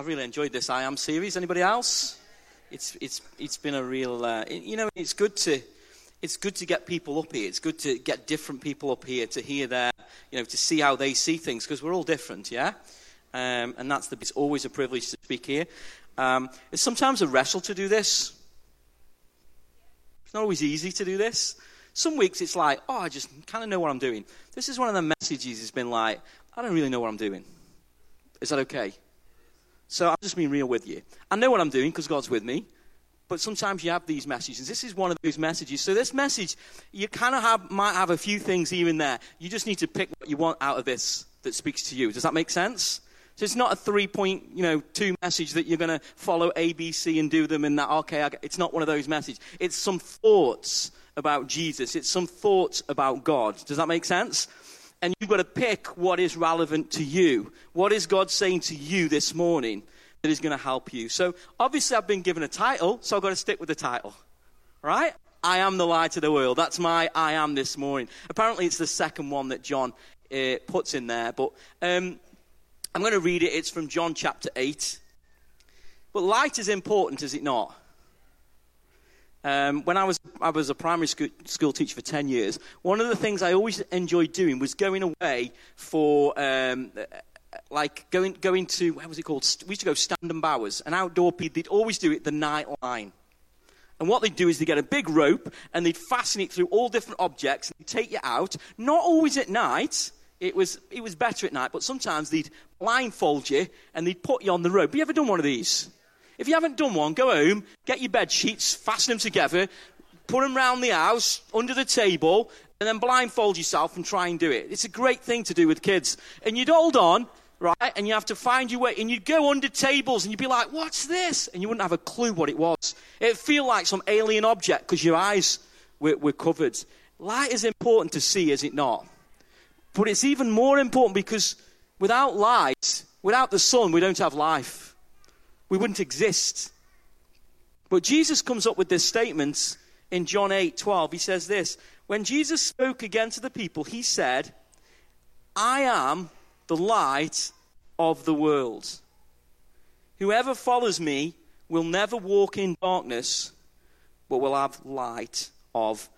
I've really enjoyed this I Am series. Anybody else? It's, it's, it's been a real, uh, you know, it's good to, it's good to get people up here. It's good to get different people up here to hear their, you know, to see how they see things because we're all different, yeah? Um, and that's the, it's always a privilege to speak here. Um, it's sometimes a wrestle to do this. It's not always easy to do this. Some weeks it's like, oh, I just kind of know what I'm doing. This is one of the messages. It's been like, I don't really know what I'm doing. Is that okay? So I'm just being real with you. I know what I'm doing because God's with me. But sometimes you have these messages. This is one of those messages. So this message, you kind of have, might have a few things here and there. You just need to pick what you want out of this that speaks to you. Does that make sense? So it's not a three point, you know, two message that you're going to follow A, B, C and do them in that, okay, it's not one of those messages. It's some thoughts about Jesus. It's some thoughts about God. Does that make sense? And you've got to pick what is relevant to you. What is God saying to you this morning that is going to help you? So obviously I've been given a title, so I've got to stick with the title. Right? I am the light of the world. That's my I am this morning. Apparently it's the second one that John uh, puts in there, but um, I'm going to read it. It's from John chapter 8. But light is important, is it not? Um, when I was, I was a primary school, school, teacher for 10 years, one of the things I always enjoyed doing was going away for, um, like, going, going to, where was it called? We used to go Stand and Bowers, an outdoor piece. They'd always do it the night line. And what they'd do is they'd get a big rope and they'd fasten it through all different objects and take you out, not always at night. It was, it was better at night, but sometimes they'd blindfold you and they'd put you on the rope. Have you ever done one of these? If you haven't done one, go home, get your bed sheets, fasten them together, put them round the house, under the table, and then blindfold yourself and try and do it. It's a great thing to do with kids. And you'd hold on, right? And you have to find your way. And you'd go under tables and you'd be like, what's this? And you wouldn't have a clue what it was. It'd feel like some alien object because your eyes were, were covered. Light is important to see, is it not? But it's even more important because without light, without the sun, we don't have life we wouldn't exist. But Jesus comes up with this statement in John 8 12. He says this When Jesus spoke again to the people, he said, I am the light of the world. Whoever follows me will never walk in darkness, but will have light of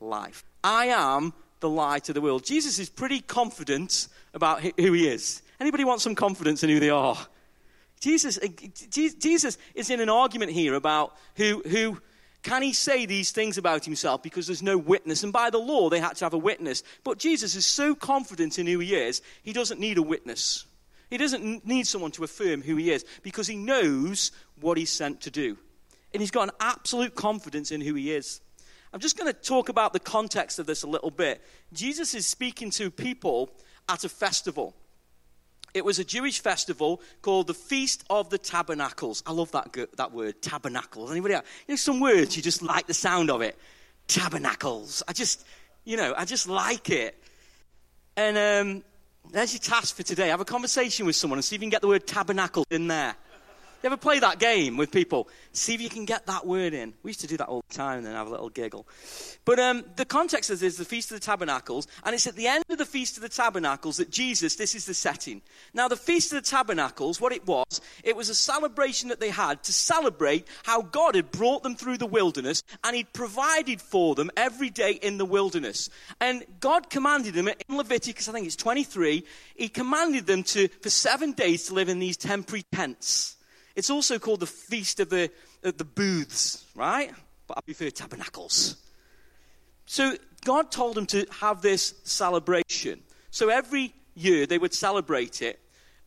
life. I am the light of the world. Jesus is pretty confident about who he is. Anybody want some confidence in who they are? Jesus, uh, Jesus is in an argument here about who, who can he say these things about himself because there's no witness. And by the law, they had to have a witness. But Jesus is so confident in who he is, he doesn't need a witness. He doesn't need someone to affirm who he is because he knows what he's sent to do. And he's got an absolute confidence in who he is. I'm just going to talk about the context of this a little bit. Jesus is speaking to people at a festival. It was a Jewish festival called the Feast of the Tabernacles. I love that, that word, tabernacles. Anybody else? You know, some words, you just like the sound of it. Tabernacles. I just, you know, I just like it. And um, there's your task for today. Have a conversation with someone and see if you can get the word tabernacle in there. You ever play that game with people? See if you can get that word in. We used to do that all the time and then have a little giggle. But um, the context of this is the Feast of the Tabernacles, and it's at the end of the Feast of the Tabernacles that Jesus, this is the setting. Now, the Feast of the Tabernacles, what it was, it was a celebration that they had to celebrate how God had brought them through the wilderness and He'd provided for them every day in the wilderness. And God commanded them in Leviticus, I think it's 23, He commanded them to, for seven days, to live in these temporary tents. It's also called the Feast of the, of the Booths, right? But I prefer tabernacles. So God told them to have this celebration. So every year they would celebrate it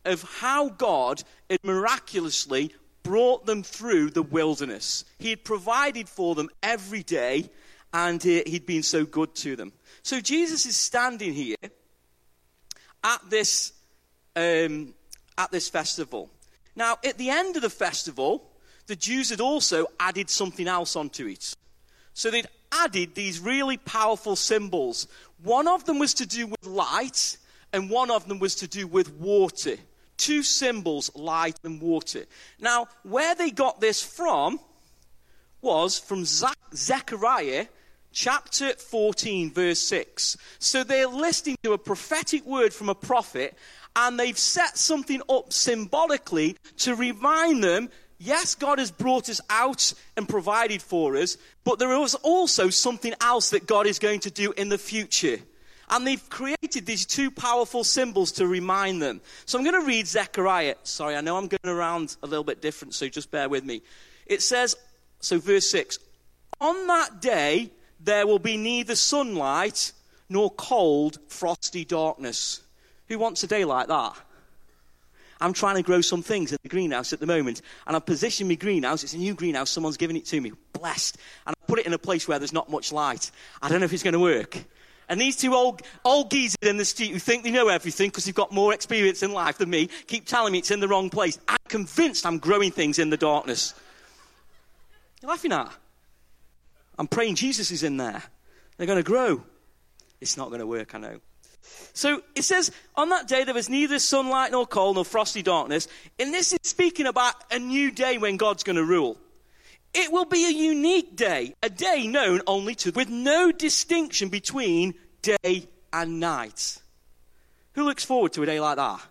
of how God had miraculously brought them through the wilderness. He had provided for them every day, and he'd been so good to them. So Jesus is standing here at this, um, at this festival. Now, at the end of the festival, the Jews had also added something else onto it. So they'd added these really powerful symbols. One of them was to do with light, and one of them was to do with water. Two symbols, light and water. Now, where they got this from was from Zechariah chapter 14, verse 6. So they're listening to a prophetic word from a prophet, and they've set something up symbolically to remind them yes, God has brought us out and provided for us, but there is also something else that God is going to do in the future. And they've created these two powerful symbols to remind them. So I'm going to read Zechariah. Sorry, I know I'm going around a little bit different, so just bear with me. It says, so verse 6 On that day there will be neither sunlight nor cold, frosty darkness. Who wants a day like that? I'm trying to grow some things in the greenhouse at the moment, and I've positioned my greenhouse. It's a new greenhouse, someone's given it to me. Blessed. And I put it in a place where there's not much light. I don't know if it's going to work. And these two old, old geezers in the street who think they know everything because they've got more experience in life than me keep telling me it's in the wrong place. I'm convinced I'm growing things in the darkness. You're laughing at? I'm praying Jesus is in there. They're going to grow. It's not going to work, I know. So it says, on that day there was neither sunlight nor cold nor frosty darkness. And this is speaking about a new day when God's going to rule. It will be a unique day, a day known only to, with no distinction between day and night. Who looks forward to a day like that?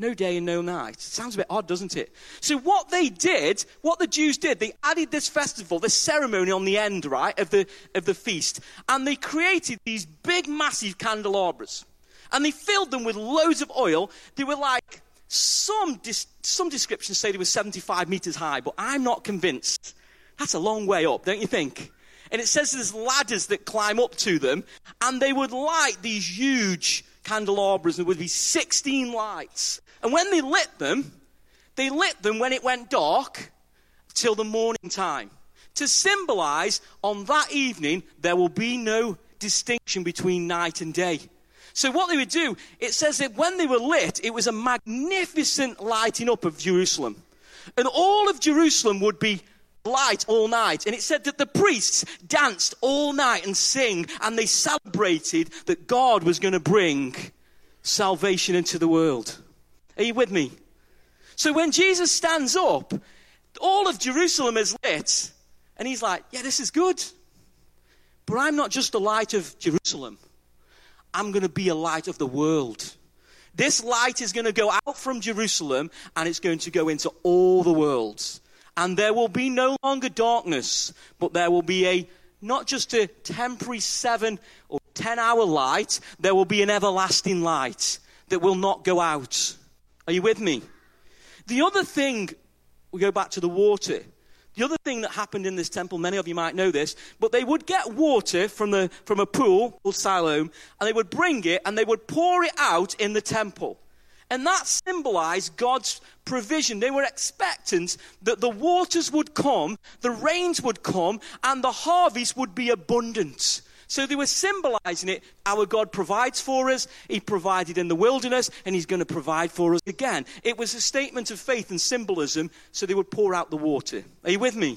No day and no night. Sounds a bit odd, doesn't it? So, what they did, what the Jews did, they added this festival, this ceremony on the end, right, of the, of the feast. And they created these big, massive candelabras. And they filled them with loads of oil. They were like some, dis- some descriptions say they were 75 meters high, but I'm not convinced. That's a long way up, don't you think? And it says there's ladders that climb up to them, and they would light these huge candelabras, and there would be 16 lights. And when they lit them, they lit them when it went dark till the morning time to symbolize on that evening there will be no distinction between night and day. So what they would do, it says that when they were lit, it was a magnificent lighting up of Jerusalem. And all of Jerusalem would be light all night. And it said that the priests danced all night and sing, and they celebrated that God was going to bring salvation into the world. Are you with me? So when Jesus stands up, all of Jerusalem is lit, and he's like, Yeah, this is good. But I'm not just the light of Jerusalem. I'm going to be a light of the world. This light is going to go out from Jerusalem and it's going to go into all the worlds. And there will be no longer darkness, but there will be a not just a temporary seven or ten hour light, there will be an everlasting light that will not go out. Are you with me? The other thing, we go back to the water. The other thing that happened in this temple, many of you might know this, but they would get water from, the, from a pool called Siloam, and they would bring it and they would pour it out in the temple. And that symbolized God's provision. They were expectant that the waters would come, the rains would come, and the harvest would be abundant. So they were symbolizing it. Our God provides for us. He provided in the wilderness, and He's going to provide for us again. It was a statement of faith and symbolism, so they would pour out the water. Are you with me?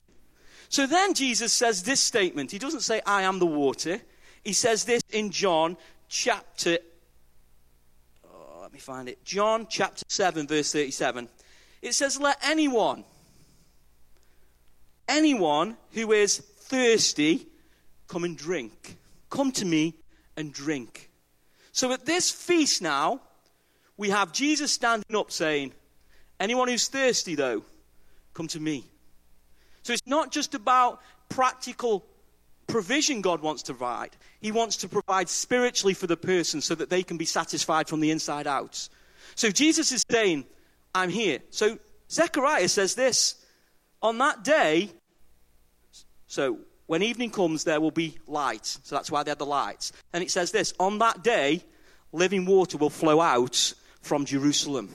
So then Jesus says this statement. He doesn't say, I am the water. He says this in John chapter. Oh, let me find it. John chapter 7, verse 37. It says, Let anyone, anyone who is thirsty, come and drink. Come to me and drink. So at this feast now, we have Jesus standing up saying, Anyone who's thirsty, though, come to me. So it's not just about practical provision God wants to provide, He wants to provide spiritually for the person so that they can be satisfied from the inside out. So Jesus is saying, I'm here. So Zechariah says this on that day, so when evening comes, there will be light. So that's why they had the lights. And it says this On that day, living water will flow out from Jerusalem.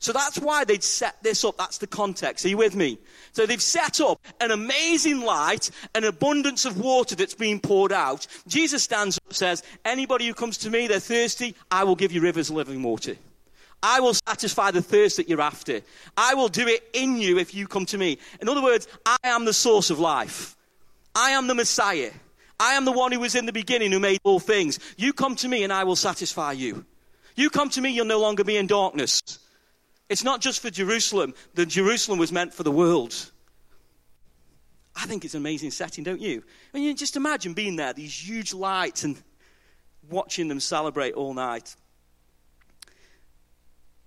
So that's why they'd set this up. That's the context. Are you with me? So they've set up an amazing light, an abundance of water that's being poured out. Jesus stands up and says, Anybody who comes to me, they're thirsty, I will give you rivers of living water. I will satisfy the thirst that you're after. I will do it in you if you come to me. In other words, I am the source of life. I am the Messiah. I am the one who was in the beginning who made all things. You come to me and I will satisfy you. You come to me, you'll no longer be in darkness. It's not just for Jerusalem. The Jerusalem was meant for the world. I think it's an amazing setting, don't you? And you just imagine being there, these huge lights, and watching them celebrate all night.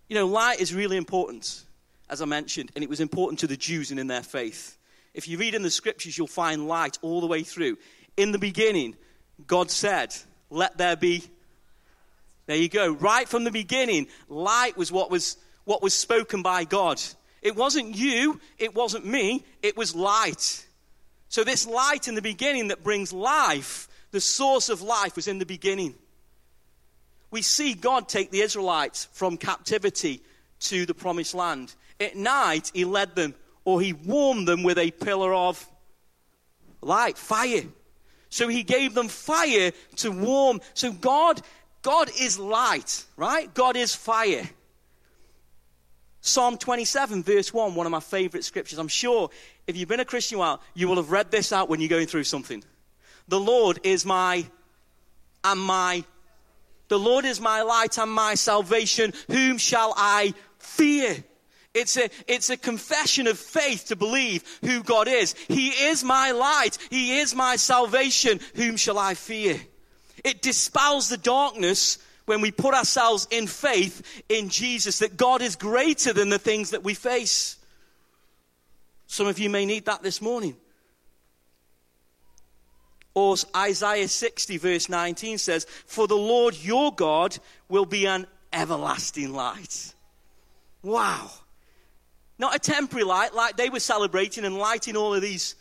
You know, light is really important, as I mentioned, and it was important to the Jews and in their faith. If you read in the scriptures, you'll find light all the way through. In the beginning, God said, Let there be. There you go. Right from the beginning, light was what was, what was spoken by God. It wasn't you, it wasn't me, it was light. So, this light in the beginning that brings life, the source of life, was in the beginning. We see God take the Israelites from captivity to the promised land. At night, He led them, or He warmed them with a pillar of light, fire. So He gave them fire to warm. So, God, God is light, right? God is fire. Psalm 27, verse 1, one of my favorite scriptures. I'm sure if you've been a Christian while, you will have read this out when you're going through something. The Lord is my and my the Lord is my light and my salvation. Whom shall I fear? It's a, it's a confession of faith to believe who God is. He is my light. He is my salvation. Whom shall I fear? It dispels the darkness when we put ourselves in faith in Jesus, that God is greater than the things that we face. Some of you may need that this morning. Or Isaiah 60, verse 19 says, For the Lord your God will be an everlasting light. Wow. Not a temporary light like they were celebrating and lighting all of these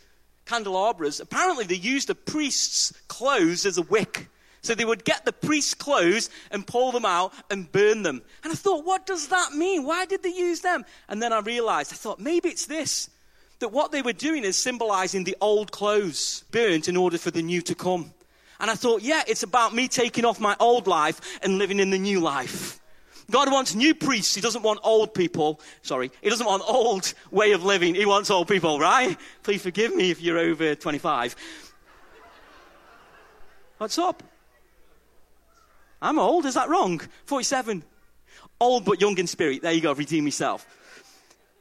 candelabras. Apparently, they used a priest's clothes as a wick. So they would get the priest's clothes and pull them out and burn them. And I thought, what does that mean? Why did they use them? And then I realized, I thought, maybe it's this that what they were doing is symbolizing the old clothes burnt in order for the new to come. And I thought, yeah, it's about me taking off my old life and living in the new life. God wants new priests. He doesn't want old people. Sorry. He doesn't want old way of living. He wants old people, right? Please forgive me if you're over 25. What's up? I'm old. Is that wrong? 47. Old but young in spirit. There you go. Redeem yourself.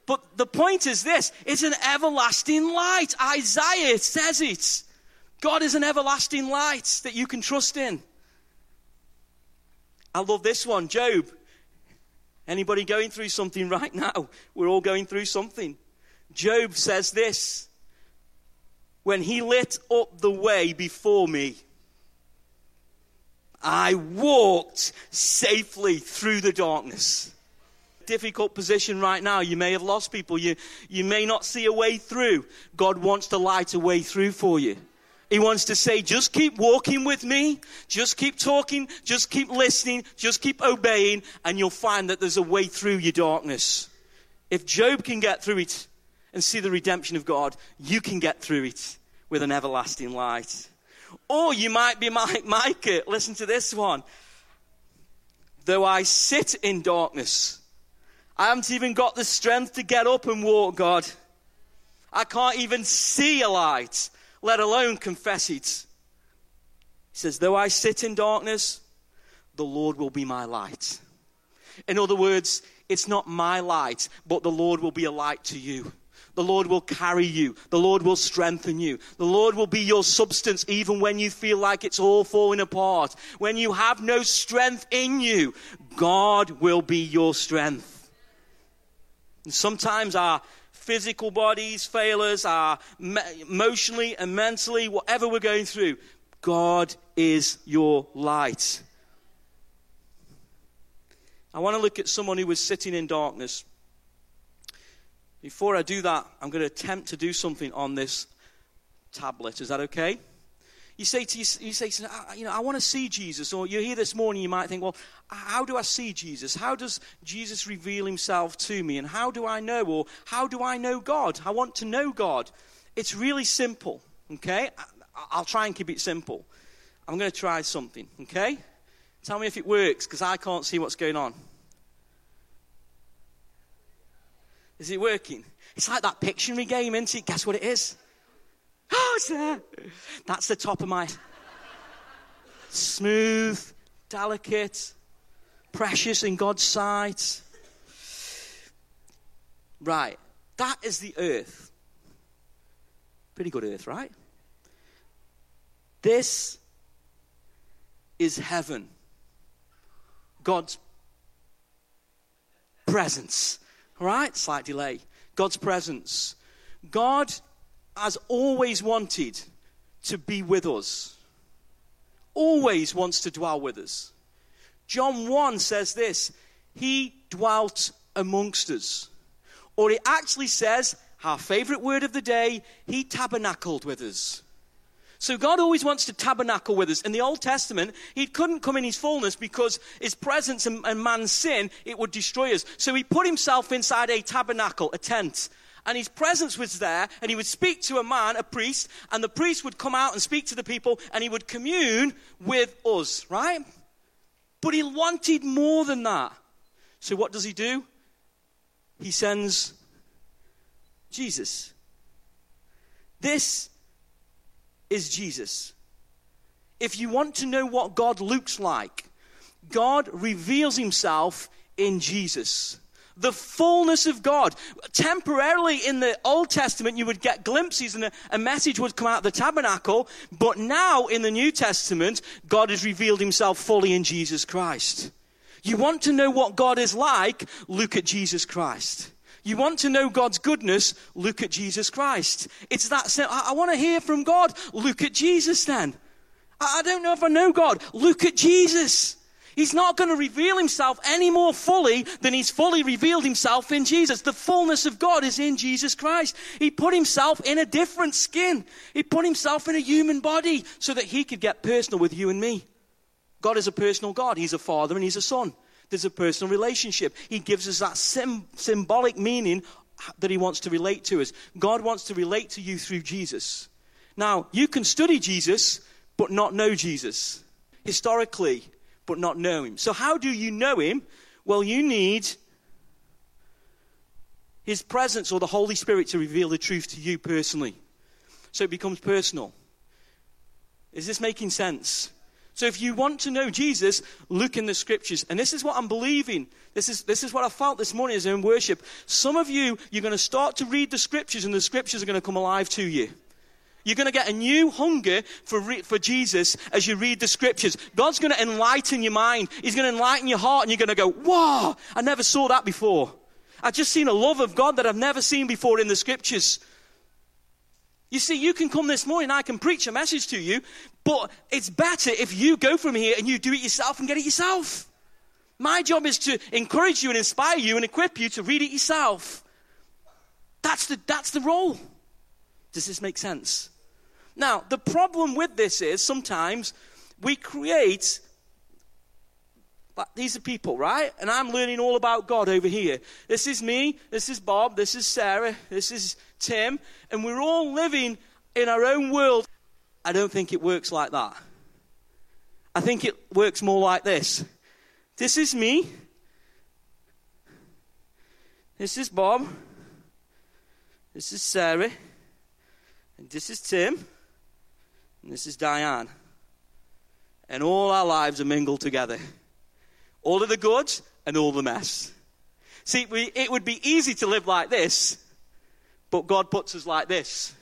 But the point is this it's an everlasting light. Isaiah says it. God is an everlasting light that you can trust in. I love this one, Job. Anybody going through something right now? We're all going through something. Job says this When he lit up the way before me, I walked safely through the darkness difficult position right now. You may have lost people. You, you may not see a way through. God wants to light a way through for you. He wants to say, just keep walking with me. Just keep talking. Just keep listening. Just keep obeying. And you'll find that there's a way through your darkness. If Job can get through it and see the redemption of God, you can get through it with an everlasting light. Or you might be like Micah. Listen to this one. Though I sit in darkness, I haven't even got the strength to get up and walk, God. I can't even see a light, let alone confess it. He says, Though I sit in darkness, the Lord will be my light. In other words, it's not my light, but the Lord will be a light to you. The Lord will carry you. The Lord will strengthen you. The Lord will be your substance even when you feel like it's all falling apart. When you have no strength in you, God will be your strength. And sometimes our physical bodies fail us, our emotionally and mentally, whatever we're going through, God is your light. I want to look at someone who was sitting in darkness. Before I do that, I'm going to attempt to do something on this tablet. Is that okay? You say to you, say, you know, I want to see Jesus. Or you're here this morning, you might think, well, how do I see Jesus? How does Jesus reveal himself to me? And how do I know? Or how do I know God? I want to know God. It's really simple, okay? I'll try and keep it simple. I'm going to try something, okay? Tell me if it works, because I can't see what's going on. Is it working? It's like that Pictionary game, isn't it? Guess what it is? Oh, it's there. That's the top of my smooth, delicate, precious in God's sight. Right, that is the earth. Pretty good earth, right? This is heaven. God's presence. All right? Slight delay. God's presence. God has always wanted to be with us, always wants to dwell with us. John 1 says this He dwelt amongst us. Or it actually says, our favorite word of the day, He tabernacled with us. So God always wants to tabernacle with us. In the Old Testament, He couldn't come in His fullness because His presence and, and man's sin, it would destroy us. So He put Himself inside a tabernacle, a tent. And His presence was there, and He would speak to a man, a priest, and the priest would come out and speak to the people, and He would commune with us, right? But He wanted more than that. So what does He do? He sends Jesus. This is Jesus. If you want to know what God looks like, God reveals himself in Jesus. The fullness of God. Temporarily in the Old Testament, you would get glimpses and a, a, message would come out of the tabernacle. But now in the New Testament, God has revealed himself fully in Jesus Christ. You want to know what God is like? Look at Jesus Christ. You want to know God's goodness? Look at Jesus Christ. It's that simple. I, I want to hear from God. Look at Jesus then. I, I don't know if I know God. Look at Jesus. He's not going to reveal himself any more fully than he's fully revealed himself in Jesus. The fullness of God is in Jesus Christ. He put himself in a different skin. He put himself in a human body so that he could get personal with you and me. God is a personal God. He's a father and he's a son. There's a personal relationship. He gives us that sim- symbolic meaning that He wants to relate to us. God wants to relate to you through Jesus. Now, you can study Jesus, but not know Jesus. Historically, but not know Him. So, how do you know Him? Well, you need His presence or the Holy Spirit to reveal the truth to you personally. So it becomes personal. Is this making sense? So if you want to know Jesus, look in the scriptures. And this is what I'm believing. This is, this is what I felt this morning as I'm in worship. Some of you, you're going to start to read the scriptures and the scriptures are going to come alive to you. You're going to get a new hunger for, re- for Jesus as you read the scriptures. God's going to enlighten your mind. He's going to enlighten your heart and you're going to go, whoa, I never saw that before. I've just seen a love of God that I've never seen before in the scriptures. You see, you can come this morning, I can preach a message to you, but it's better if you go from here and you do it yourself and get it yourself. My job is to encourage you and inspire you and equip you to read it yourself. That's the, that's the role. Does this make sense? Now, the problem with this is sometimes we create these are people, right? And I'm learning all about God over here. This is me, this is Bob, this is Sarah, this is Tim, and we're all living in our own world. I don't think it works like that. I think it works more like this. This is me. This is Bob. This is Sarah. And this is Tim. And this is Diane. And all our lives are mingled together. All of the good and all the mess. See, we, it would be easy to live like this but God puts us like this.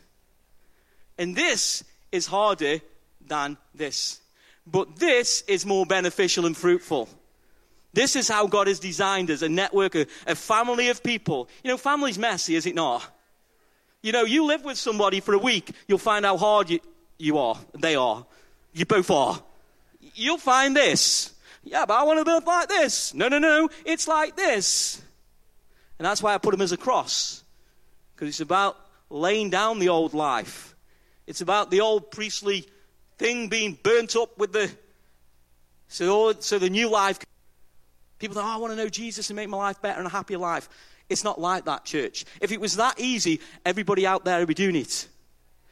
And this is harder than this. But this is more beneficial and fruitful. This is how God has designed us a network, a, a family of people. You know, family's messy, is it not? You know, you live with somebody for a week, you'll find how hard you, you are, they are. You both are. You'll find this. Yeah, but I want to live like this. No, no, no, it's like this. And that's why I put them as a cross. Because it's about laying down the old life. It's about the old priestly thing being burnt up with the. So, so the new life. People think, oh, I want to know Jesus and make my life better and a happier life. It's not like that, church. If it was that easy, everybody out there would be doing it.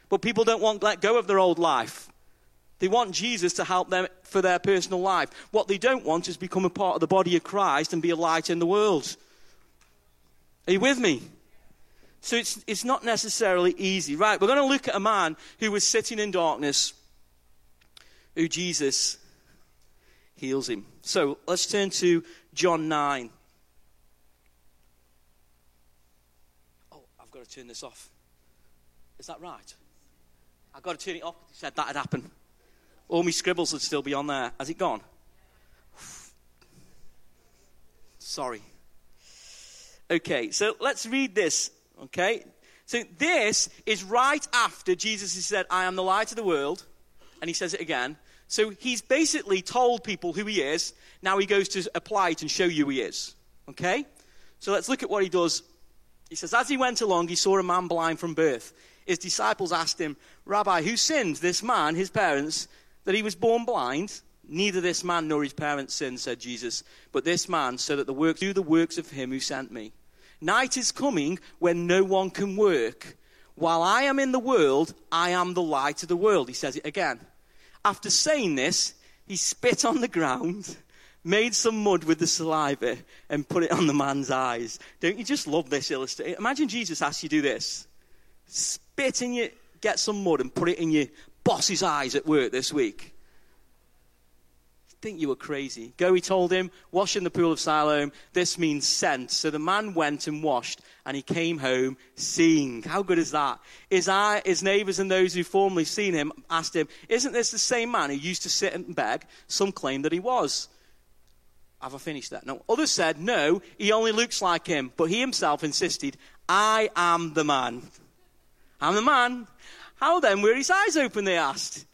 But people don't want to let go of their old life. They want Jesus to help them for their personal life. What they don't want is become a part of the body of Christ and be a light in the world. Are you with me? So it's, it's not necessarily easy. Right, we're going to look at a man who was sitting in darkness, who Jesus heals him. So let's turn to John 9. Oh, I've got to turn this off. Is that right? I've got to turn it off. He said that had happened. All my scribbles would still be on there. Has it gone? Sorry. Okay, so let's read this. Okay? So this is right after Jesus has said, I am the light of the world. And he says it again. So he's basically told people who he is. Now he goes to apply it and show you who he is. Okay? So let's look at what he does. He says, As he went along, he saw a man blind from birth. His disciples asked him, Rabbi, who sinned, this man, his parents, that he was born blind? Neither this man nor his parents sinned, said Jesus, but this man, so that the works do the works of him who sent me. Night is coming when no one can work. While I am in the world, I am the light of the world. He says it again. After saying this, he spit on the ground, made some mud with the saliva, and put it on the man's eyes. Don't you just love this illustration? Imagine Jesus asked you to do this. Spit in your, get some mud and put it in your boss's eyes at work this week think you were crazy. Go, he told him, wash in the pool of Siloam. This means sent. So the man went and washed, and he came home seeing. How good is that? His, eye, his neighbors and those who formerly seen him asked him, Isn't this the same man who used to sit and beg? Some claimed that he was. Have I finished that? No. Others said, No, he only looks like him. But he himself insisted, I am the man. I'm the man. How then were his eyes open? They asked.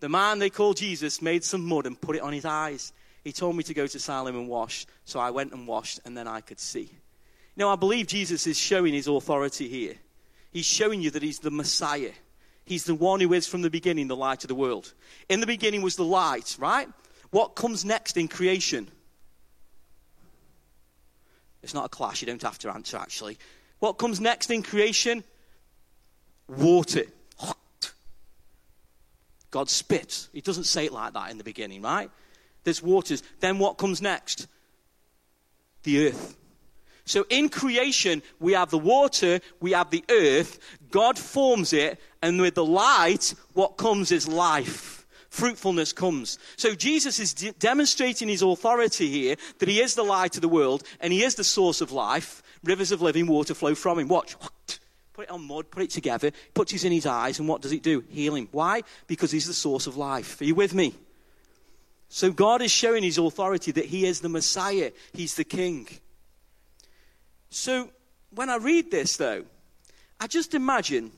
The man they called Jesus made some mud and put it on his eyes. He told me to go to Siloam and wash, so I went and washed, and then I could see. Now, I believe Jesus is showing his authority here. He's showing you that he's the Messiah. He's the one who is from the beginning the light of the world. In the beginning was the light, right? What comes next in creation? It's not a clash, you don't have to answer actually. What comes next in creation? Water. God spits. He doesn't say it like that in the beginning, right? There's waters. Then what comes next? The earth. So in creation, we have the water, we have the earth. God forms it, and with the light, what comes is life. Fruitfulness comes. So Jesus is de- demonstrating his authority here that he is the light of the world and he is the source of life. Rivers of living water flow from him. Watch put it on mud, put it together, puts it in his eyes, and what does it do? Heal him. Why? Because he's the source of life. Are you with me? So God is showing his authority that he is the Messiah, he's the king. So when I read this, though, I just imagine,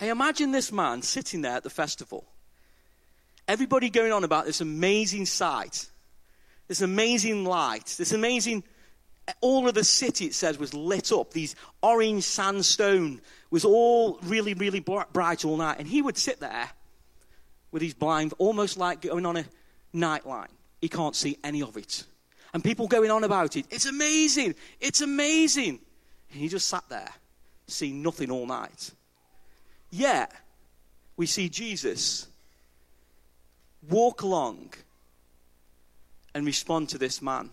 I imagine this man sitting there at the festival. Everybody going on about this amazing sight, this amazing light, this amazing all of the city, it says, was lit up. These orange sandstone was all really, really bright all night. And he would sit there with his blind, almost like going on a night line. He can't see any of it. And people going on about it. It's amazing. It's amazing. And he just sat there, seeing nothing all night. Yet, we see Jesus walk along and respond to this man.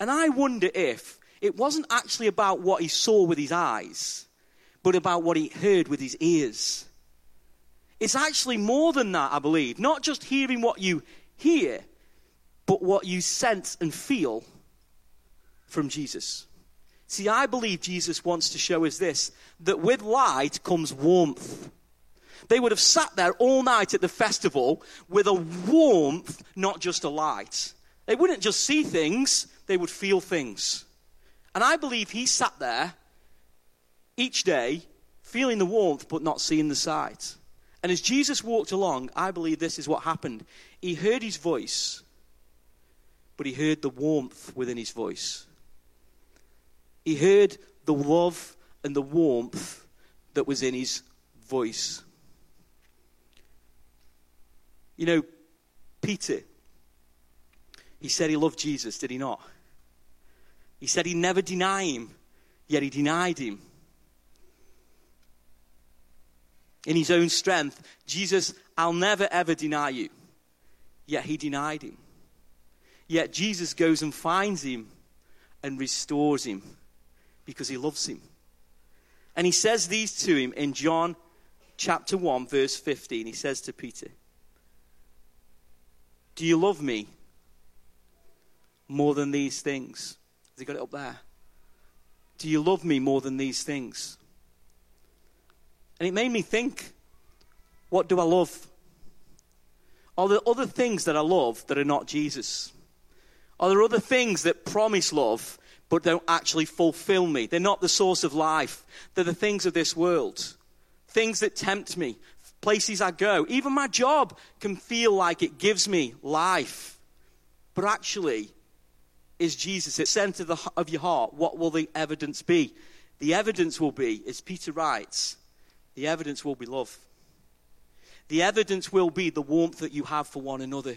And I wonder if it wasn't actually about what he saw with his eyes, but about what he heard with his ears. It's actually more than that, I believe. Not just hearing what you hear, but what you sense and feel from Jesus. See, I believe Jesus wants to show us this that with light comes warmth. They would have sat there all night at the festival with a warmth, not just a light. They wouldn't just see things, they would feel things. And I believe he sat there each day feeling the warmth but not seeing the sight. And as Jesus walked along, I believe this is what happened. He heard his voice, but he heard the warmth within his voice. He heard the love and the warmth that was in his voice. You know, Peter he said he loved Jesus, did he not? He said he'd never deny him, yet he denied him. In his own strength, Jesus, I'll never ever deny you. Yet he denied him. Yet Jesus goes and finds him and restores him because he loves him. And he says these to him in John chapter 1, verse 15. He says to Peter, Do you love me more than these things? Has he got it up there? Do you love me more than these things? And it made me think what do I love? Are there other things that I love that are not Jesus? Are there other things that promise love but don't actually fulfill me? They're not the source of life. They're the things of this world. Things that tempt me, places I go. Even my job can feel like it gives me life. But actually, is Jesus at the center of your heart? What will the evidence be? The evidence will be, as Peter writes, the evidence will be love. The evidence will be the warmth that you have for one another.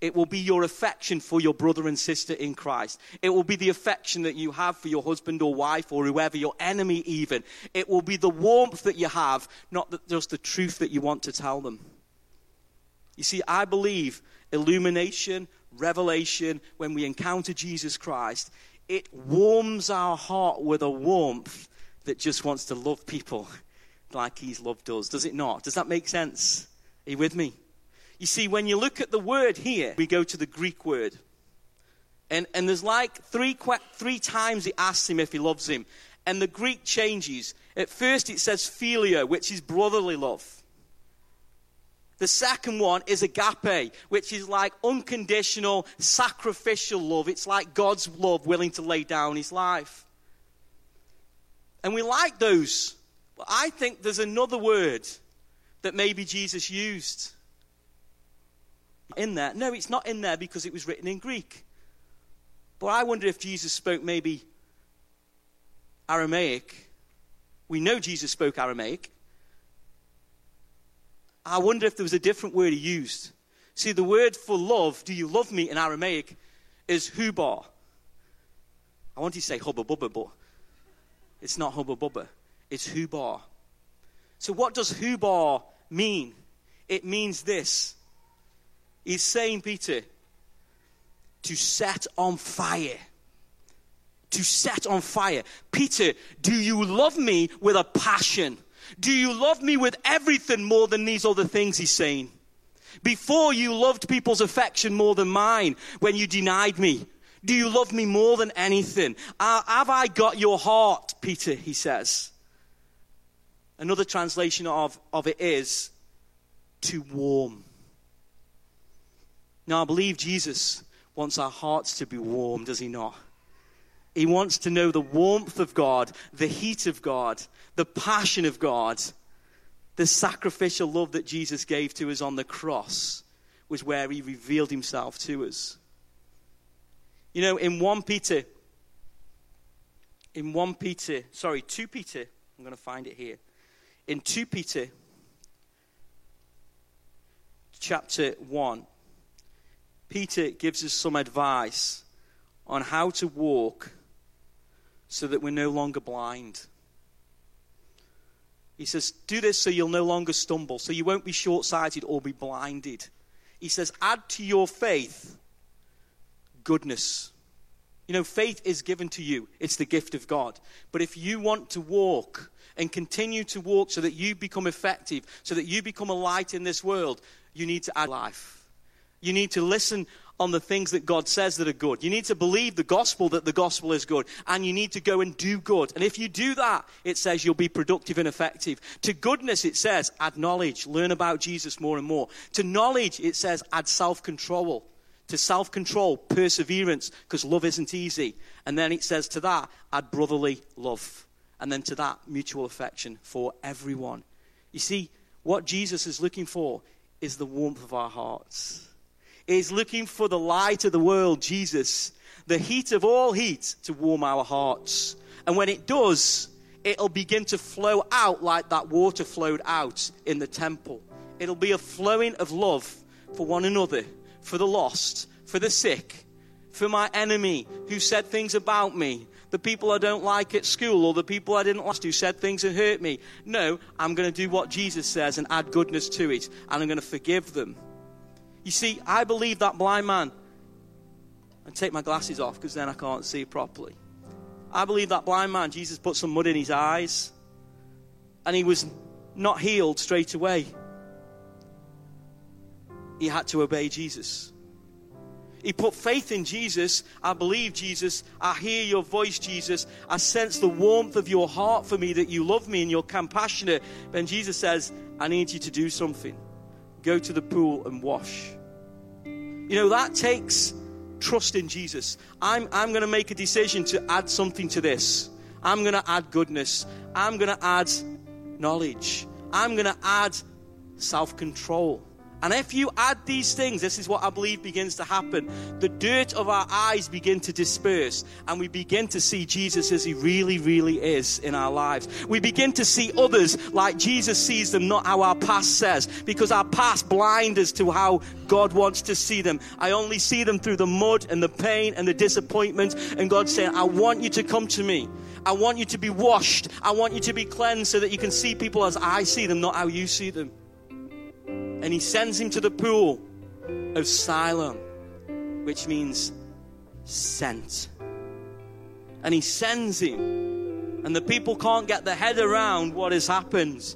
It will be your affection for your brother and sister in Christ. It will be the affection that you have for your husband or wife or whoever, your enemy even. It will be the warmth that you have, not just the truth that you want to tell them. You see, I believe illumination, revelation, when we encounter Jesus Christ, it warms our heart with a warmth that just wants to love people like he's loved us. Does it not? Does that make sense? Are you with me? You see, when you look at the word here, we go to the Greek word. And, and there's like three, three times he asks him if he loves him. And the Greek changes. At first, it says philia, which is brotherly love. The second one is agape, which is like unconditional, sacrificial love. It's like God's love willing to lay down his life. And we like those. But I think there's another word that maybe Jesus used in there. No, it's not in there because it was written in Greek. But I wonder if Jesus spoke maybe Aramaic. We know Jesus spoke Aramaic. I wonder if there was a different word he used. See, the word for love, do you love me in Aramaic, is hubar. I want to say hubba bubba, but it's not hubba bubba. It's hubar. So, what does hubar mean? It means this He's saying, Peter, to set on fire. To set on fire. Peter, do you love me with a passion? Do you love me with everything more than these other things? He's saying. Before you loved people's affection more than mine when you denied me. Do you love me more than anything? Have I got your heart, Peter? He says. Another translation of, of it is to warm. Now, I believe Jesus wants our hearts to be warm, does he not? He wants to know the warmth of God, the heat of God, the passion of God, the sacrificial love that Jesus gave to us on the cross was where he revealed himself to us. You know, in 1 Peter, in 1 Peter, sorry, 2 Peter, I'm going to find it here. In 2 Peter, chapter 1, Peter gives us some advice on how to walk so that we're no longer blind. He says, Do this so you'll no longer stumble, so you won't be short sighted or be blinded. He says, Add to your faith goodness. You know, faith is given to you, it's the gift of God. But if you want to walk and continue to walk so that you become effective, so that you become a light in this world, you need to add life. You need to listen on the things that God says that are good. You need to believe the gospel that the gospel is good. And you need to go and do good. And if you do that, it says you'll be productive and effective. To goodness, it says add knowledge, learn about Jesus more and more. To knowledge, it says add self control. To self control, perseverance, because love isn't easy. And then it says to that, add brotherly love. And then to that, mutual affection for everyone. You see, what Jesus is looking for is the warmth of our hearts is looking for the light of the world, Jesus, the heat of all heat, to warm our hearts. And when it does, it'll begin to flow out like that water flowed out in the temple. It'll be a flowing of love for one another, for the lost, for the sick, for my enemy who said things about me, the people I don't like at school, or the people I didn't like who said things that hurt me. No, I'm going to do what Jesus says and add goodness to it, and I'm going to forgive them. You see, I believe that blind man. And take my glasses off because then I can't see properly. I believe that blind man, Jesus put some mud in his eyes and he was not healed straight away. He had to obey Jesus. He put faith in Jesus. I believe Jesus. I hear your voice, Jesus. I sense the warmth of your heart for me that you love me and you're compassionate. Then Jesus says, I need you to do something. Go to the pool and wash. You know, that takes trust in Jesus. I'm, I'm going to make a decision to add something to this. I'm going to add goodness. I'm going to add knowledge. I'm going to add self control. And if you add these things, this is what I believe begins to happen. The dirt of our eyes begin to disperse, and we begin to see Jesus as he really, really is in our lives. We begin to see others like Jesus sees them, not how our past says, because our past blind us to how God wants to see them. I only see them through the mud and the pain and the disappointment, and God's saying, I want you to come to me. I want you to be washed. I want you to be cleansed so that you can see people as I see them, not how you see them and he sends him to the pool of Siloam, which means sent. And he sends him, and the people can't get their head around what has happened.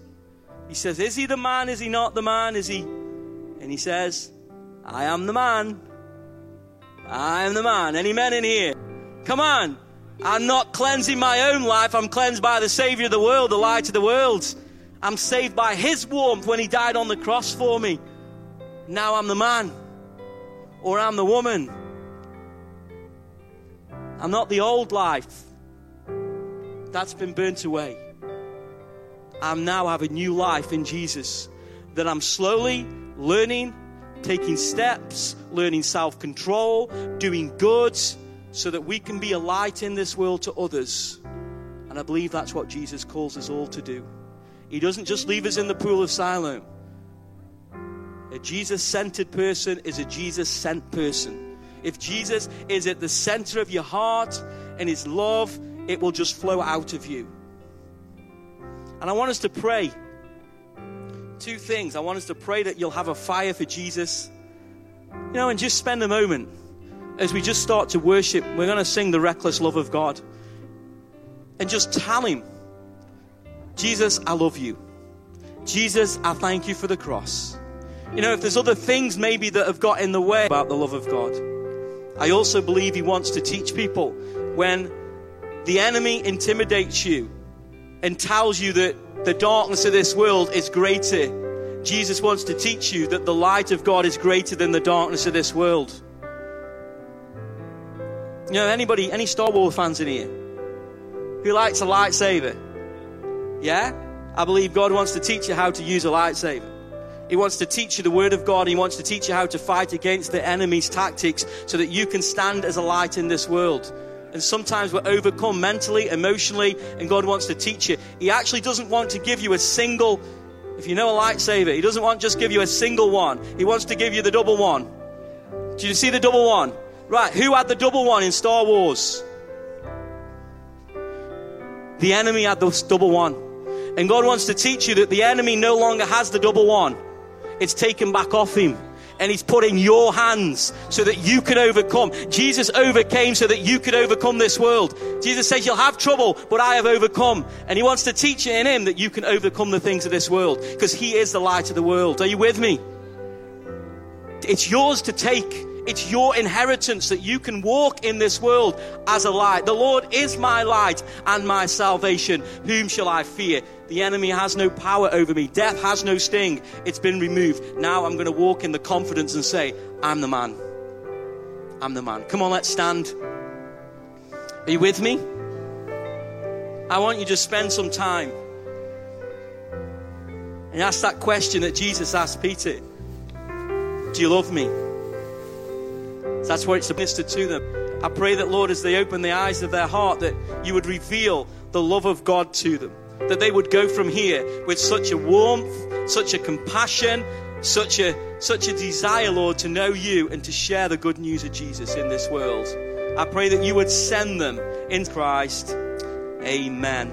He says, Is he the man? Is he not the man? Is he? And he says, I am the man. I am the man. Any men in here? Come on. I'm not cleansing my own life. I'm cleansed by the Savior of the world, the light of the world. I'm saved by His warmth when He died on the cross for me. Now I'm the man, or I'm the woman. I'm not the old life that's been burnt away. I'm now have a new life in Jesus that I'm slowly learning, taking steps, learning self control, doing good, so that we can be a light in this world to others. And I believe that's what Jesus calls us all to do. He doesn't just leave us in the pool of Siloam. A Jesus centered person is a Jesus sent person. If Jesus is at the center of your heart and his love, it will just flow out of you. And I want us to pray two things. I want us to pray that you'll have a fire for Jesus. You know, and just spend a moment as we just start to worship. We're going to sing the reckless love of God. And just tell him Jesus, I love you. Jesus, I thank you for the cross. You know, if there's other things maybe that have got in the way about the love of God, I also believe He wants to teach people when the enemy intimidates you and tells you that the darkness of this world is greater. Jesus wants to teach you that the light of God is greater than the darkness of this world. You know, anybody, any Star Wars fans in here who likes a lightsaber? Yeah? I believe God wants to teach you how to use a lightsaber. He wants to teach you the Word of God. He wants to teach you how to fight against the enemy's tactics so that you can stand as a light in this world. And sometimes we're overcome mentally, emotionally, and God wants to teach you. He actually doesn't want to give you a single, if you know a lightsaber, He doesn't want just give you a single one. He wants to give you the double one. Do you see the double one? Right, who had the double one in Star Wars? The enemy had the double one. And God wants to teach you that the enemy no longer has the double one, it's taken back off him. And he's put in your hands so that you can overcome. Jesus overcame so that you could overcome this world. Jesus says, You'll have trouble, but I have overcome. And he wants to teach you in him that you can overcome the things of this world because he is the light of the world. Are you with me? It's yours to take. It's your inheritance that you can walk in this world as a light. The Lord is my light and my salvation. Whom shall I fear? The enemy has no power over me. Death has no sting. It's been removed. Now I'm going to walk in the confidence and say, I'm the man. I'm the man. Come on, let's stand. Are you with me? I want you to spend some time and ask that question that Jesus asked Peter Do you love me? That's what it's administered to them. I pray that, Lord, as they open the eyes of their heart, that you would reveal the love of God to them. That they would go from here with such a warmth, such a compassion, such a, such a desire, Lord, to know you and to share the good news of Jesus in this world. I pray that you would send them in Christ. Amen.